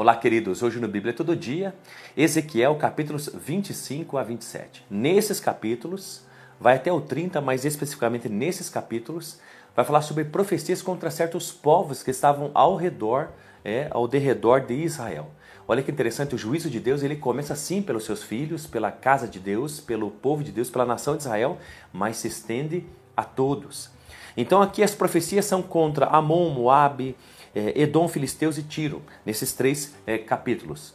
Olá, queridos. Hoje no Bíblia Todo Dia, Ezequiel, capítulos 25 a 27. Nesses capítulos, vai até o 30, mas especificamente nesses capítulos, vai falar sobre profecias contra certos povos que estavam ao redor, é, ao derredor de Israel. Olha que interessante, o juízo de Deus ele começa sim pelos seus filhos, pela casa de Deus, pelo povo de Deus, pela nação de Israel, mas se estende a todos. Então aqui as profecias são contra Amon, Moabe, é, Edom, Filisteus e Tiro, nesses três é, capítulos.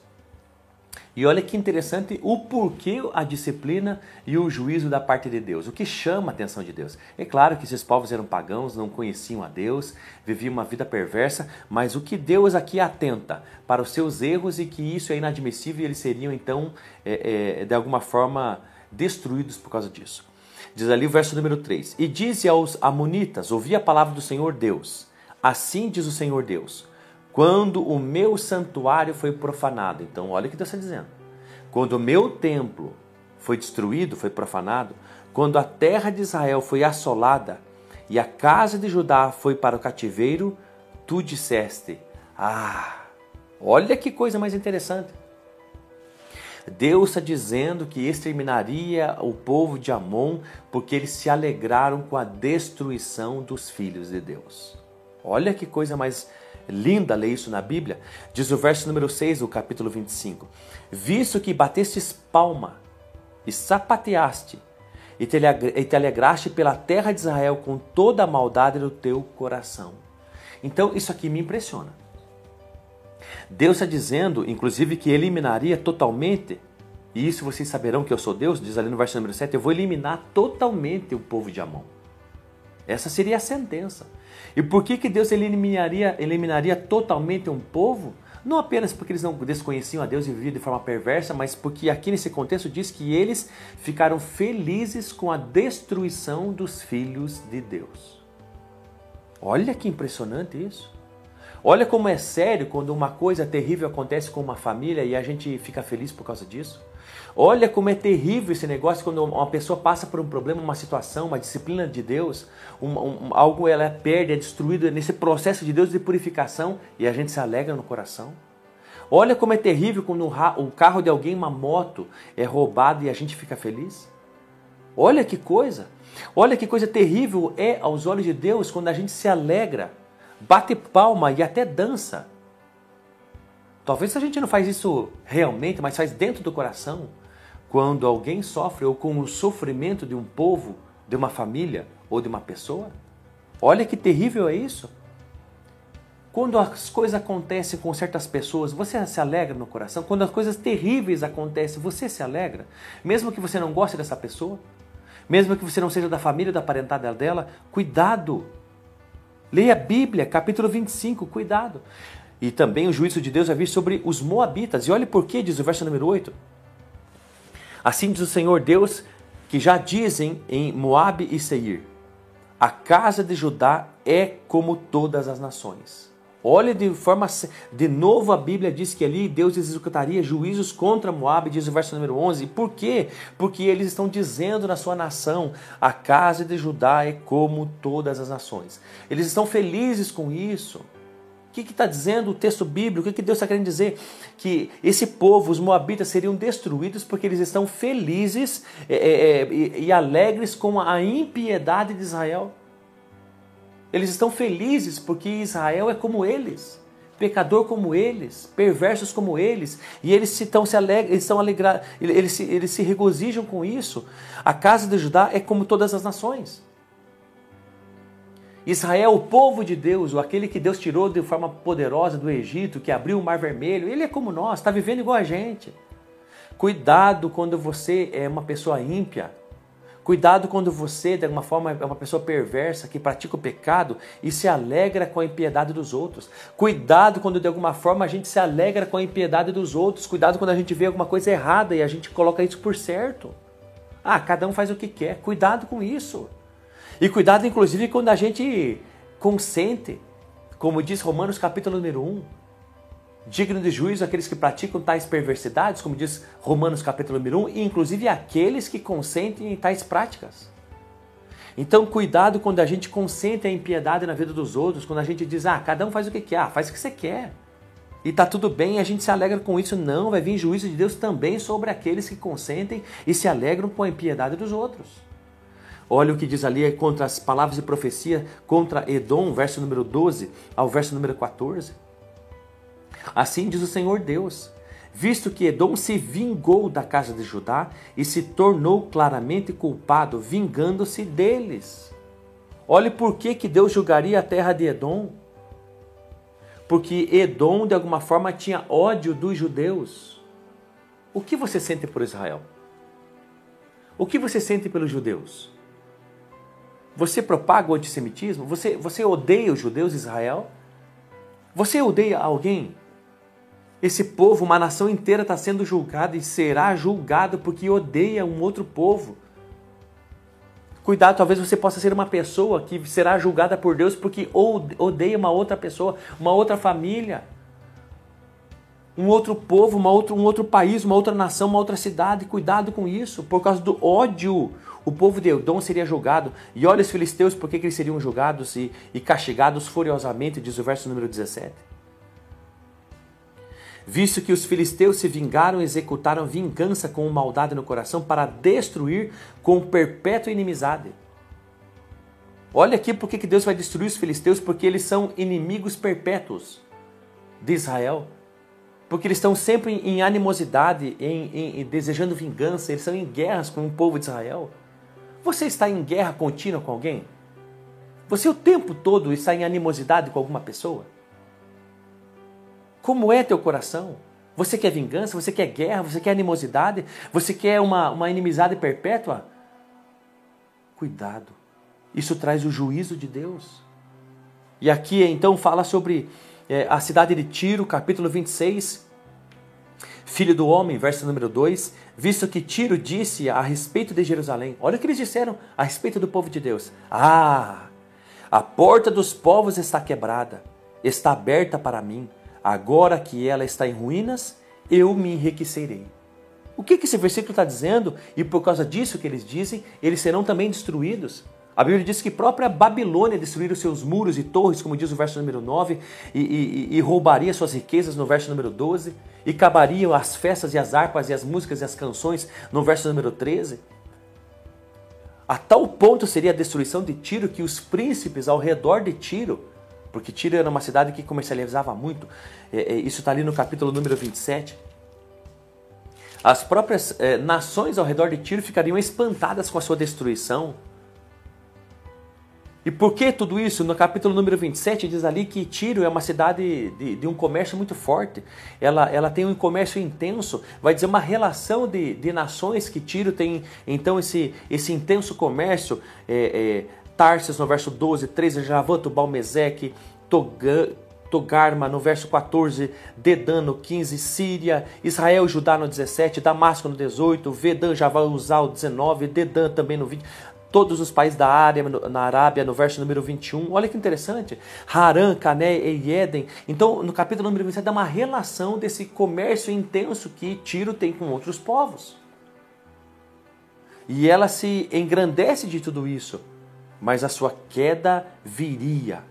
E olha que interessante o porquê a disciplina e o juízo da parte de Deus. O que chama a atenção de Deus? É claro que esses povos eram pagãos, não conheciam a Deus, viviam uma vida perversa, mas o que Deus aqui atenta para os seus erros e que isso é inadmissível e eles seriam então, é, é, de alguma forma, destruídos por causa disso. Diz ali o verso número 3: E disse aos Amonitas: Ouvi a palavra do Senhor Deus. Assim diz o Senhor Deus: quando o meu santuário foi profanado. Então, olha o que Deus está dizendo. Quando o meu templo foi destruído, foi profanado, quando a terra de Israel foi assolada e a casa de Judá foi para o cativeiro, tu disseste: Ah, olha que coisa mais interessante. Deus está dizendo que exterminaria o povo de Amon porque eles se alegraram com a destruição dos filhos de Deus. Olha que coisa mais linda ler isso na Bíblia. Diz o verso número 6 do capítulo 25: Visto que batestes palma e sapateaste e te alegraste pela terra de Israel com toda a maldade do teu coração. Então, isso aqui me impressiona. Deus está dizendo, inclusive, que eliminaria totalmente, e isso vocês saberão que eu sou Deus, diz ali no verso número 7, eu vou eliminar totalmente o povo de Amon. Essa seria a sentença. E por que, que Deus eliminaria, eliminaria totalmente um povo? Não apenas porque eles não desconheciam a Deus e viviam de forma perversa, mas porque aqui nesse contexto diz que eles ficaram felizes com a destruição dos filhos de Deus. Olha que impressionante isso. Olha como é sério quando uma coisa terrível acontece com uma família e a gente fica feliz por causa disso. Olha como é terrível esse negócio quando uma pessoa passa por um problema, uma situação, uma disciplina de Deus, um, um, algo ela perde, é destruído nesse processo de Deus de purificação e a gente se alegra no coração. Olha como é terrível quando o carro de alguém, uma moto, é roubado e a gente fica feliz. Olha que coisa! Olha que coisa terrível é aos olhos de Deus quando a gente se alegra, bate palma e até dança. Talvez a gente não faz isso realmente, mas faz dentro do coração. Quando alguém sofre ou com o sofrimento de um povo, de uma família ou de uma pessoa. Olha que terrível é isso. Quando as coisas acontecem com certas pessoas, você se alegra no coração? Quando as coisas terríveis acontecem, você se alegra? Mesmo que você não goste dessa pessoa? Mesmo que você não seja da família, da parentada dela? Cuidado! Leia a Bíblia, capítulo 25, cuidado. E também o juízo de Deus vai vir sobre os Moabitas. E olhe por que, diz o verso número 8. Assim diz o Senhor Deus, que já dizem em Moabe e Seir: A casa de Judá é como todas as nações. Olha de forma. De novo a Bíblia diz que ali Deus executaria juízos contra Moab, diz o verso número 11. Por quê? Porque eles estão dizendo na sua nação: a casa de Judá é como todas as nações. Eles estão felizes com isso que está dizendo o texto bíblico? O que, que Deus está querendo dizer? Que esse povo, os moabitas, seriam destruídos porque eles estão felizes é, é, é e, alegres com a impiedade de Israel. Eles estão felizes porque Israel é como eles pecador como eles, perversos como eles, e eles estão se alegram, eles estão alegrados, eles se, eles se regozijam com isso. A casa de Judá é como todas as nações. Israel, o povo de Deus, ou aquele que Deus tirou de forma poderosa do Egito, que abriu o Mar Vermelho, ele é como nós, está vivendo igual a gente. Cuidado quando você é uma pessoa ímpia. Cuidado quando você, de alguma forma, é uma pessoa perversa que pratica o pecado e se alegra com a impiedade dos outros. Cuidado quando, de alguma forma, a gente se alegra com a impiedade dos outros. Cuidado quando a gente vê alguma coisa errada e a gente coloca isso por certo. Ah, cada um faz o que quer. Cuidado com isso. E cuidado, inclusive, quando a gente consente, como diz Romanos capítulo número 1, digno de juízo aqueles que praticam tais perversidades, como diz Romanos capítulo número 1, e inclusive aqueles que consentem em tais práticas. Então, cuidado quando a gente consente a impiedade na vida dos outros, quando a gente diz, ah, cada um faz o que quer, ah, faz o que você quer. e tá tudo bem, a gente se alegra com isso. Não, vai vir juízo de Deus também sobre aqueles que consentem e se alegram com a impiedade dos outros. Olha o que diz ali contra as palavras de profecia contra Edom, verso número 12 ao verso número 14. Assim diz o Senhor Deus: visto que Edom se vingou da casa de Judá e se tornou claramente culpado, vingando-se deles. Olhe por que, que Deus julgaria a terra de Edom porque Edom, de alguma forma, tinha ódio dos judeus. O que você sente por Israel? O que você sente pelos judeus? Você propaga o antissemitismo? Você, você odeia os judeus de Israel? Você odeia alguém? Esse povo, uma nação inteira, está sendo julgada e será julgado porque odeia um outro povo. Cuidado, talvez você possa ser uma pessoa que será julgada por Deus porque odeia uma outra pessoa, uma outra família, um outro povo, uma outra, um outro país, uma outra nação, uma outra cidade. Cuidado com isso, por causa do ódio. O povo de Edom seria julgado. E olha os filisteus, por que, eles seriam julgados e, e castigados furiosamente, diz o verso número 17 visto que os filisteus se vingaram e executaram vingança com maldade no coração para destruir com perpétua inimizade. Olha aqui porque que Deus vai destruir os filisteus, porque eles são inimigos perpétuos de Israel. Porque eles estão sempre em animosidade, em, em, em desejando vingança, eles estão em guerras com o povo de Israel. Você está em guerra contínua com alguém? Você o tempo todo está em animosidade com alguma pessoa? Como é teu coração? Você quer vingança? Você quer guerra? Você quer animosidade? Você quer uma, uma inimizade perpétua? Cuidado. Isso traz o juízo de Deus. E aqui então fala sobre é, a cidade de Tiro, capítulo 26. Filho do homem, verso número 2. Visto que Tiro disse a respeito de Jerusalém. Olha o que eles disseram a respeito do povo de Deus. Ah, a porta dos povos está quebrada, está aberta para mim Agora que ela está em ruínas, eu me enriquecerei. O que, que esse versículo está dizendo? E por causa disso que eles dizem, eles serão também destruídos. A Bíblia diz que própria Babilônia destruiria seus muros e torres, como diz o verso número 9, e, e, e, roubaria suas riquezas no verso número 12, e acabariam as festas e as harpas e as músicas e as canções no verso número 13. A tal ponto seria a destruição de Tiro que os príncipes ao redor de Tiro porque Tiro era uma cidade que comercializava muito. É, é, isso está ali no capítulo número 27. As próprias é, nações ao redor de Tiro ficariam espantadas com a sua destruição. E por que tudo isso? No capítulo número 27 diz ali que Tiro é uma cidade de, de um comércio muito forte. Ela, ela tem um comércio intenso. Vai dizer uma relação de, de nações que Tiro tem, então, esse, esse intenso comércio. É, é, Tarsis no verso 12, 13, Javã, Tubal, Meseque, Togarma no verso 14, Dedan no 15, Síria, Israel e Judá no 17, Damasco no 18, Vedan, Javá, Uzal 19, Dedan também no 20 todos os países da área na Arábia, no verso número 21. Olha que interessante. Harã, Cané e Éden. Então, no capítulo número 27, dá uma relação desse comércio intenso que Tiro tem com outros povos. E ela se engrandece de tudo isso mas a sua queda viria.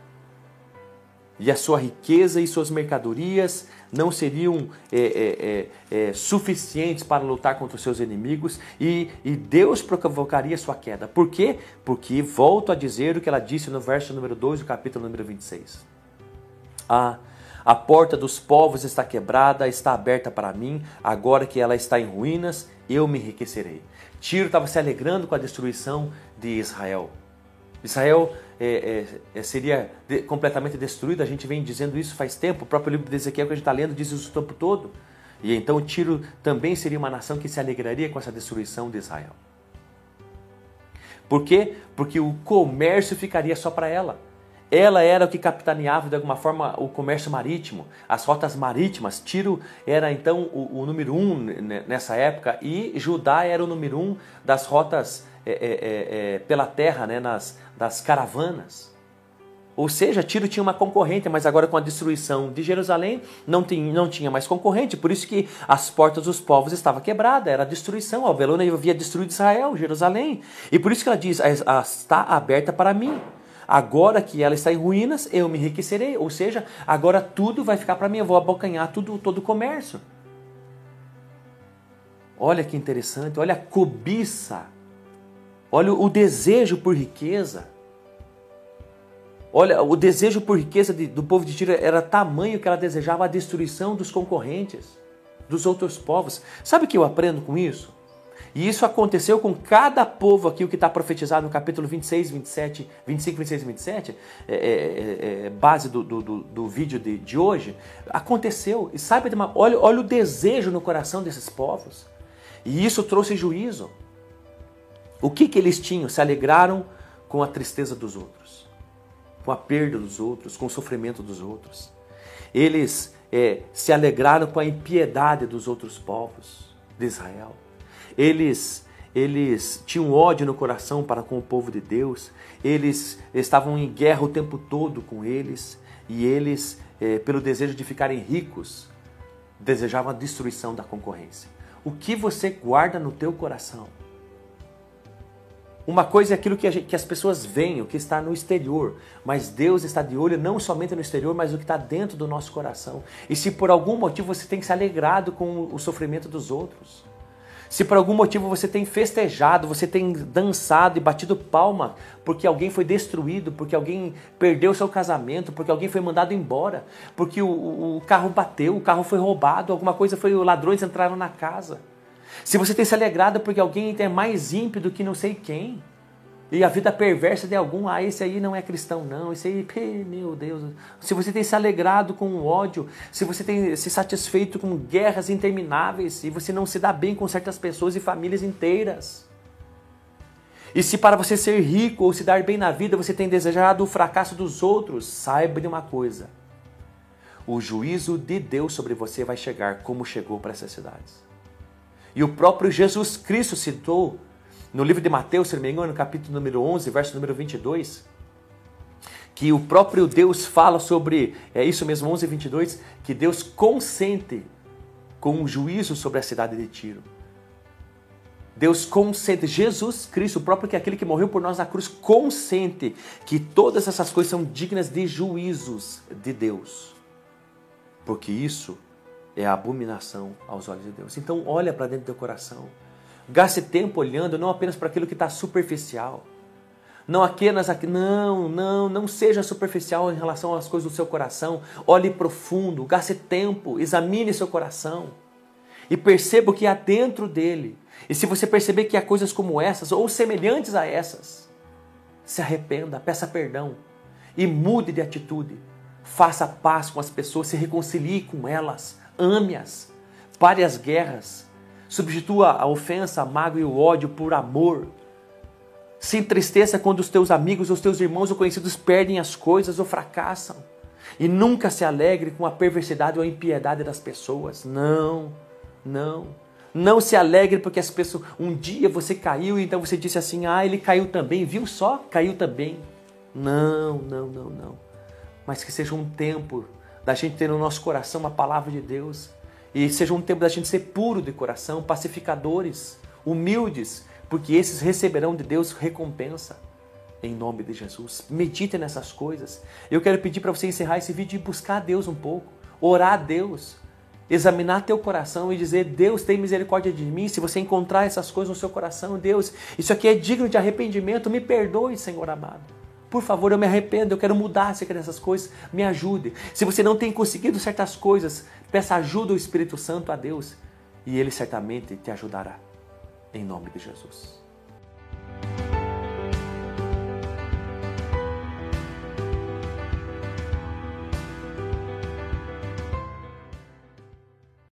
E a sua riqueza e suas mercadorias não seriam é, é, é, é, suficientes para lutar contra os seus inimigos e, e Deus provocaria sua queda. Por quê? Porque volto a dizer o que ela disse no verso número 2 do capítulo número 26. Ah, a porta dos povos está quebrada, está aberta para mim, agora que ela está em ruínas, eu me enriquecerei. Tiro estava se alegrando com a destruição de Israel. Israel é, é, é, seria de, completamente destruído, a gente vem dizendo isso faz tempo, o próprio livro de Ezequiel que a gente está lendo diz isso o tempo todo. E então Tiro também seria uma nação que se alegraria com essa destruição de Israel. Por quê? Porque o comércio ficaria só para ela. Ela era o que capitaneava de alguma forma o comércio marítimo, as rotas marítimas. Tiro era então o, o número um nessa época e Judá era o número um das rotas é, é, é, é, pela terra, né, nas, das caravanas. Ou seja, Tiro tinha uma concorrente, mas agora com a destruição de Jerusalém não, tinha, não tinha mais concorrente, por isso que as portas dos povos estavam quebradas, era a destruição. A Babilônia havia destruído Israel, Jerusalém. E por isso que ela diz: está aberta para mim. agora que ela está em ruínas, eu me enriquecerei. Ou seja, agora tudo vai ficar para mim, eu vou abocanhar tudo, todo o comércio. Olha que interessante, olha a cobiça, olha o desejo por riqueza. Olha, o desejo por riqueza do povo de Tiro era tamanho que ela desejava a destruição dos concorrentes, dos outros povos. Sabe o que eu aprendo com isso? E isso aconteceu com cada povo aqui, o que está profetizado no capítulo 26, 27, 25, 26 e 27, é, é, é, é, base do, do, do, do vídeo de, de, hoje. Aconteceu. E sabe, olha, olha o desejo no coração desses povos. E isso trouxe juízo. O que, que eles tinham? Se alegraram com a tristeza dos outros, com a perda dos outros, com o sofrimento dos outros. Eles é, se alegraram com a impiedade dos outros povos de Israel. Eles eles tinham ódio no coração para com o povo de Deus, eles estavam em guerra o tempo todo com eles, e eles, é, pelo desejo de ficarem ricos, desejavam a destruição da concorrência. O que você guarda no teu coração? Uma coisa é aquilo que, gente, que, as pessoas veem, o que está no exterior, mas Deus está de olho não somente no exterior, mas o que está dentro do nosso coração. E se por algum motivo você tem se alegrado com o sofrimento dos outros, se por algum motivo você tem festejado, você tem dançado e batido palma porque alguém foi destruído, porque alguém perdeu seu casamento, porque alguém foi mandado embora, porque o, o, carro bateu, o carro foi roubado, alguma coisa foi, ladrões entraram na casa. Se você tem se alegrado porque alguém é mais ímpio do que não sei quem, e a vida perversa de algum, ah, esse aí não é cristão, não. Esse aí, meu Deus. Se você tem se alegrado com o ódio, se você tem se satisfeito com guerras intermináveis, e você não se dá bem com certas pessoas e famílias inteiras. E se para você ser rico ou se dar bem na vida você tem desejado o fracasso dos outros, saiba de uma coisa: o juízo de Deus sobre você vai chegar como chegou para essas cidades. E o próprio Jesus Cristo citou no livro de Mateus, se não me engano, no capítulo número 11, verso número 22, que o próprio Deus fala sobre, é isso mesmo, 11 e 22, que Deus consente com um juízo sobre a cidade de Tiro. Deus consente, Jesus Cristo, o próprio que é aquele que morreu por nós na cruz, consente que todas essas coisas são dignas de juízos de Deus. Porque isso é abominação aos olhos de Deus. Então olha para dentro do teu coração. Gaste tempo olhando não apenas para aquilo que está superficial. Não apenas aqui, não, não, não seja superficial em relação às coisas do seu coração. Olhe profundo, gaste tempo, examine seu coração e perceba o que há dentro dele. E se você perceber que há coisas como essas ou semelhantes a essas, se arrependa, peça perdão e mude de atitude. Faça paz com as pessoas, se reconcilie com elas, ame-as, pare as guerras, Substitua a ofensa, a mágoa e o ódio por amor. Se entristeça quando os teus amigos, os teus irmãos ou conhecidos perdem as coisas ou fracassam. E nunca se alegre com a perversidade ou a impiedade das pessoas. Não, não. Não se alegre porque as pessoas. Um dia você caiu e então você disse assim: ah, ele caiu também, viu só? Caiu também. Não, não, não, não. Mas que seja um tempo da gente ter no nosso coração uma palavra de Deus e seja um tempo da gente ser puro de coração, pacificadores, humildes, porque esses receberão de Deus recompensa. Em nome de Jesus. Medite nessas coisas. Eu quero pedir para você encerrar esse vídeo e buscar a Deus um pouco, orar a Deus, examinar teu coração e dizer: Deus tem misericórdia de mim. Se você encontrar essas coisas no seu coração, Deus, isso aqui é digno de arrependimento, me perdoe, Senhor amado. Por favor, eu me arrependo, eu quero mudar acerca dessas coisas, me ajude. Se você não tem conseguido certas coisas, peça ajuda ao Espírito Santo a Deus e ele certamente te ajudará. Em nome de Jesus.